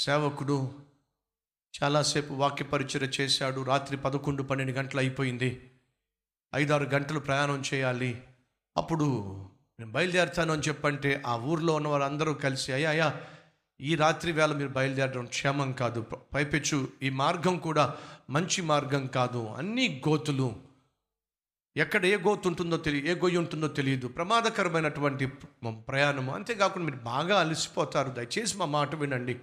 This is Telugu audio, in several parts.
సేవకుడు చాలాసేపు వాక్య పరిచయ చేశాడు. రాత్రి పదకొండు పన్నెండు గంటలు అయిపోయింది. ఐదారు గంటలు ప్రయాణం చేయాలి. అప్పుడు నేను బయలుదేరుతాను అని చెప్పంటే ఆ ఊర్లో ఉన్న వారందరూ కలిసి అయ్యా అయ్యా ఈ రాత్రి వేళ మీరు బయలుదేరడం క్షేమం కాదు. పైపెచ్చు. ఈ మార్గం కూడా మంచి మార్గం కాదు. అన్ని గోతులు ఎక్కడ ఏ గోతు ఉంటుందో తెలియదు ఏ గొయ్యి ఉంటుందో తెలియదు. ప్రమాదకరమైనటువంటి ప్రయాణము. అంతేకాకుండా మీరు బాగా అలసిపోతారు. దయచేసి మా మాట వినండి.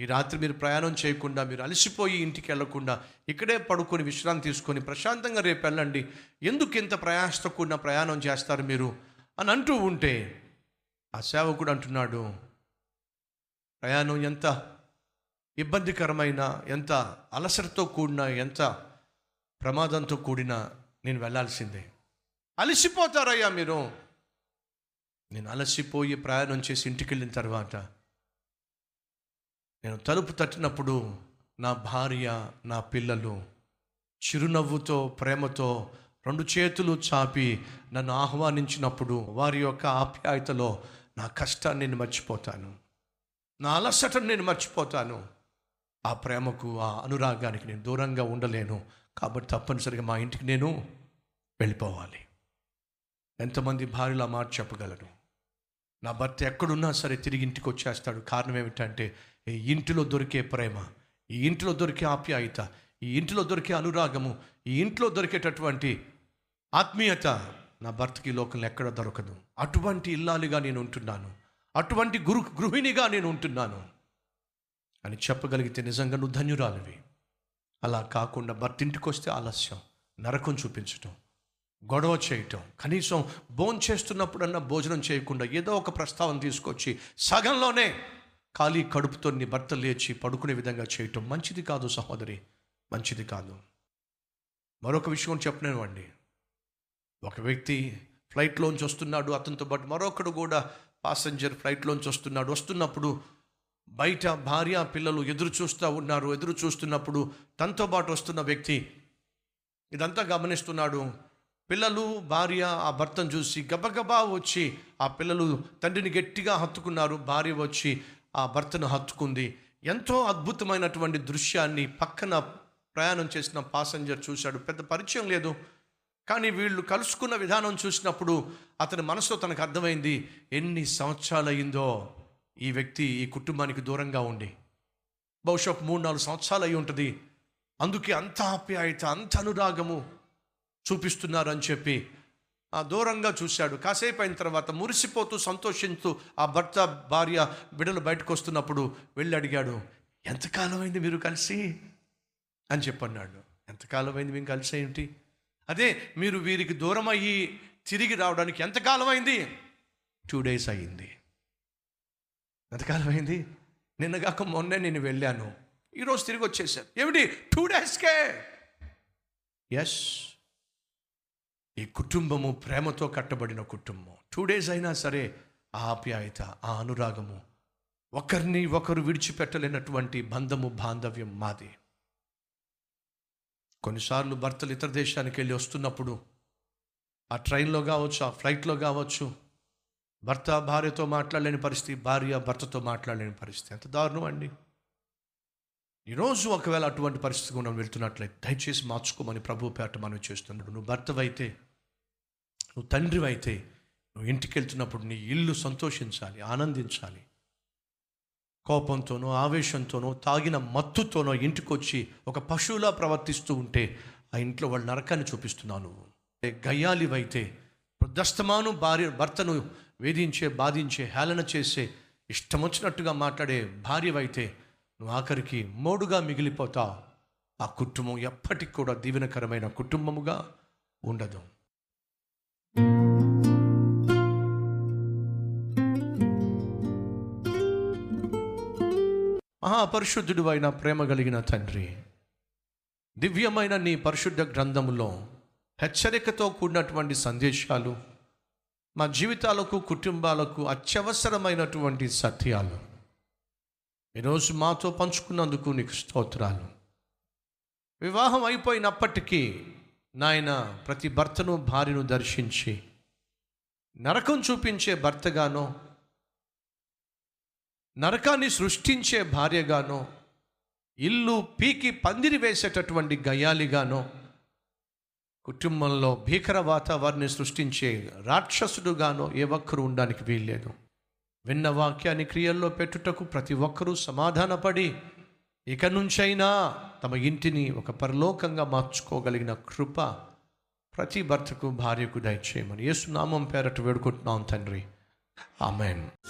ఈ రాత్రి మీరు ప్రయాణం చేయకుండా మీరు అలసిపోయి ఇంటికి వెళ్ళకుండా ఇక్కడే పడుకొని విశ్రాంతి తీసుకొని ప్రశాంతంగా రేపు వెళ్ళండి. ఎందుకు ఇంత ప్రయాసతో కూడిన ప్రయాణం చేస్తారు మీరు? అని అంటూ ఉంటే ఆ సేవకుడు అంటున్నాడు ప్రయాణం ఎంత ఇబ్బందికరమైన ఎంత అలసటతో కూడిన ఎంత ప్రమాదంతో కూడిన నేను వెళ్ళాల్సిందే. అలసిపోతారయ్యా మీరు. నేను అలసిపోయి ప్రయాణం చేసి ఇంటికి వెళ్ళిన తర్వాత నేను తలుపు తట్టినప్పుడు నా భార్య నా పిల్లలు చిరునవ్వుతో ప్రేమతో రెండు చేతులు చాపి నన్ను ఆహ్వానించినప్పుడు వారి యొక్క ఆప్యాయతలో నా కష్టాన్ని నేను మర్చిపోతాను. నా అలసటను నేను మర్చిపోతాను. ఆ ప్రేమకు ఆ అనురాగానికి నేను దూరంగా ఉండలేను. కాబట్టి తప్పనిసరిగా మా ఇంటికి నేను వెళ్ళిపోవాలి. ఎంతమంది భార్యలు ఆ మాట చెప్పగలను నా భర్త ఎక్కడున్నా సరే తిరిగి ఇంటికి వచ్చేస్తాడు. కారణం ఏమిటంటే ఈ ఇంటిలో దొరికే ప్రేమ ఈ ఇంటిలో దొరికే ఆప్యాయత ఈ ఇంటిలో దొరికే అనురాగము ఈ ఇంట్లో దొరికేటటువంటి ఆత్మీయత నా భర్తకి లోకంలో ఎక్కడ దొరకదు. అటువంటి ఇల్లాలుగా నేను ఉంటున్నాను. అటువంటి గురు గృహిణిగా నేను ఉంటున్నాను. అని చెప్పగలిగితే నిజంగా నువ్వు ధన్యురాలివి. అలా కాకుండా భర్త ఇంటికి వస్తే ఆలస్యం నరకం చూపించటం గొడవ చేయటం కనీసం భోజనం చేస్తున్నప్పుడన్నా భోజనం చేయకుండా ఏదో ఒక ప్రస్తావన తీసుకొచ్చి సగంలోనే ఖాళీ కడుపుతో నీ భర్త లేచి పడుకునే విధంగా చేయటం మంచిది కాదు సహోదరి. మంచిది కాదు. మరొక విషయం చెప్పనివ్వండి ఒక వ్యక్తి ఫ్లైట్లోంచి వస్తున్నాడు అతనితో పాటు మరొకడు కూడా పాసెంజర్ ఫ్లైట్లోంచి వస్తున్నాడు. వస్తున్నప్పుడు బయట భార్య పిల్లలు ఎదురు చూస్తూ ఉన్నారు. ఎదురు చూస్తున్నప్పుడు తనతో పాటు వస్తున్న వ్యక్తి ఇదంతా గమనిస్తున్నాడు. పిల్లలు భార్య ఆ భర్తను చూసి గబగబా వచ్చి ఆ పిల్లలు తండ్రిని గట్టిగా హత్తుకున్నారు. భార్య వచ్చి ఆ భర్తను హత్తుకుంది. ఎంతో అద్భుతమైనటువంటి దృశ్యాన్ని పక్కన ప్రయాణం చేసిన పాసెంజర్ చూశాడు. పెద్ద పరిచయం లేదు. కానీ వీళ్ళు కలుసుకున్న విధానం చూసినప్పుడు అతని మనసులో తనకు అర్థమైంది ఎన్ని సంవత్సరాలు అయిందో ఈ వ్యక్తి ఈ కుటుంబానికి దూరంగా ఉండి. బహుశా మూడు నాలుగు సంవత్సరాలు అయి ఉంటుంది. అందుకే అంత ఆప్యాయత అంత అనురాగము చూపిస్తున్నారు అని చెప్పి దూరంగా చూశాడు. కాసేపు అయిన తర్వాత మురిసిపోతూ సంతోషిస్తూ ఆ భర్త భార్య బిడ్డలు బయటకు వస్తున్నప్పుడు వెళ్ళి అడిగాడు ఎంతకాలం అయింది మీరు కలిసి? అని చెప్పన్నాడు. ఎంతకాలమైంది మేము కలిసి ఏంటి అదే మీరు వీరికి దూరం అయ్యి తిరిగి రావడానికి ఎంతకాలం అయింది టూ డేస్ అయ్యింది. ఎంతకాలం అయింది నిన్నగాక మొన్నే నేను వెళ్ళాను. ఈరోజు తిరిగి వచ్చేసాను. ఏమిటి? టూ డేస్కే? ఎస్. ఈ కుటుంబము ప్రేమతో కట్టబడిన కుటుంబం. టూ డేస్ అయినా సరే ఆ ఆప్యాయత ఆ అనురాగము ఒకరిని ఒకరు విడిచిపెట్టలేనటువంటి బంధము బాంధవ్యం మాది. కొన్నిసార్లు భర్తలు ఇతర దేశానికి వెళ్ళి వస్తున్నప్పుడు ఆ ట్రైన్లో కావచ్చు ఆ ఫ్లైట్లో కావచ్చు భర్త భార్యతో మాట్లాడలేని పరిస్థితి భార్య భర్తతో మాట్లాడలేని పరిస్థితి. ఎంత దారుణం అండి. ఈరోజు ఒకవేళ అటువంటి పరిస్థితి మనం వెళ్తున్నట్లయితే దయచేసి మార్చుకోమని ప్రభుపేట మనం చేస్తున్నాడు. నువ్వు భర్తవైతే నువ్వు తండ్రివైతే నువ్వు ఇంటికి వెళ్తున్నప్పుడు నీ ఇల్లు సంతోషించాలి ఆనందించాలి. కోపంతోనో ఆవేశంతోనో తాగిన మత్తుతోనో ఇంటికి వచ్చి ఒక పశువులా ప్రవర్తిస్తూ ఉంటే ఆ ఇంట్లో వాళ్ళ నరకాన్ని చూపిస్తున్నావు నువ్వు. గయ్యాలివైతే వృద్ధస్తమాను భార్య భర్తను వేధించే బాధించే హేళన చేసే ఇష్టం వచ్చినట్టుగా మాట్లాడే భార్యవైతే నువ్వు ఆఖరికి మోడుగా మిగిలిపోతావు. ఆ కుటుంబం ఎప్పటికి కూడా దీవెనకరమైన కుటుంబముగా ఉండదు. మహాపరిశుద్ధుడు అయిన ప్రేమ కలిగిన తండ్రి దివ్యమైన నీ పరిశుద్ధ గ్రంథములో హెచ్చరికతో కూడినటువంటి సందేశాలు మా జీవితాలకు కుటుంబాలకు అత్యవసరమైనటువంటి సత్యాలు. ఈరోజు మాతో పంచుకున్నందుకు నీకు స్తోత్రాలు. వివాహం అయిపోయినప్పటికీ నాయన ప్రతి భర్తను భార్యను దర్శించి నరకం చూపించే భర్తగానో నరకాన్ని సృష్టించే భార్యగానో ఇల్లు పీకి పందిరి వేసేటటువంటి గయాలిగానో కుటుంబంలో భీకర వాతావరణాన్ని సృష్టించే రాక్షసుడుగానో ఏ ఒక్కరూ ఉండడానికి వీల్లేదు. విన్న వాక్యాన్ని క్రియల్లో పెట్టుటకు ప్రతి ఒక్కరూ సమాధానపడి ఇక నుంచైనా తమ ఇంటిని ఒక పరలోకంగా మార్చుకోగలిగిన కృప ప్రతి భర్తకు భార్యకు దయచేయమని యేసునామం పేరట వేడుకుంటున్నాం తండ్రి. ఆమెన్.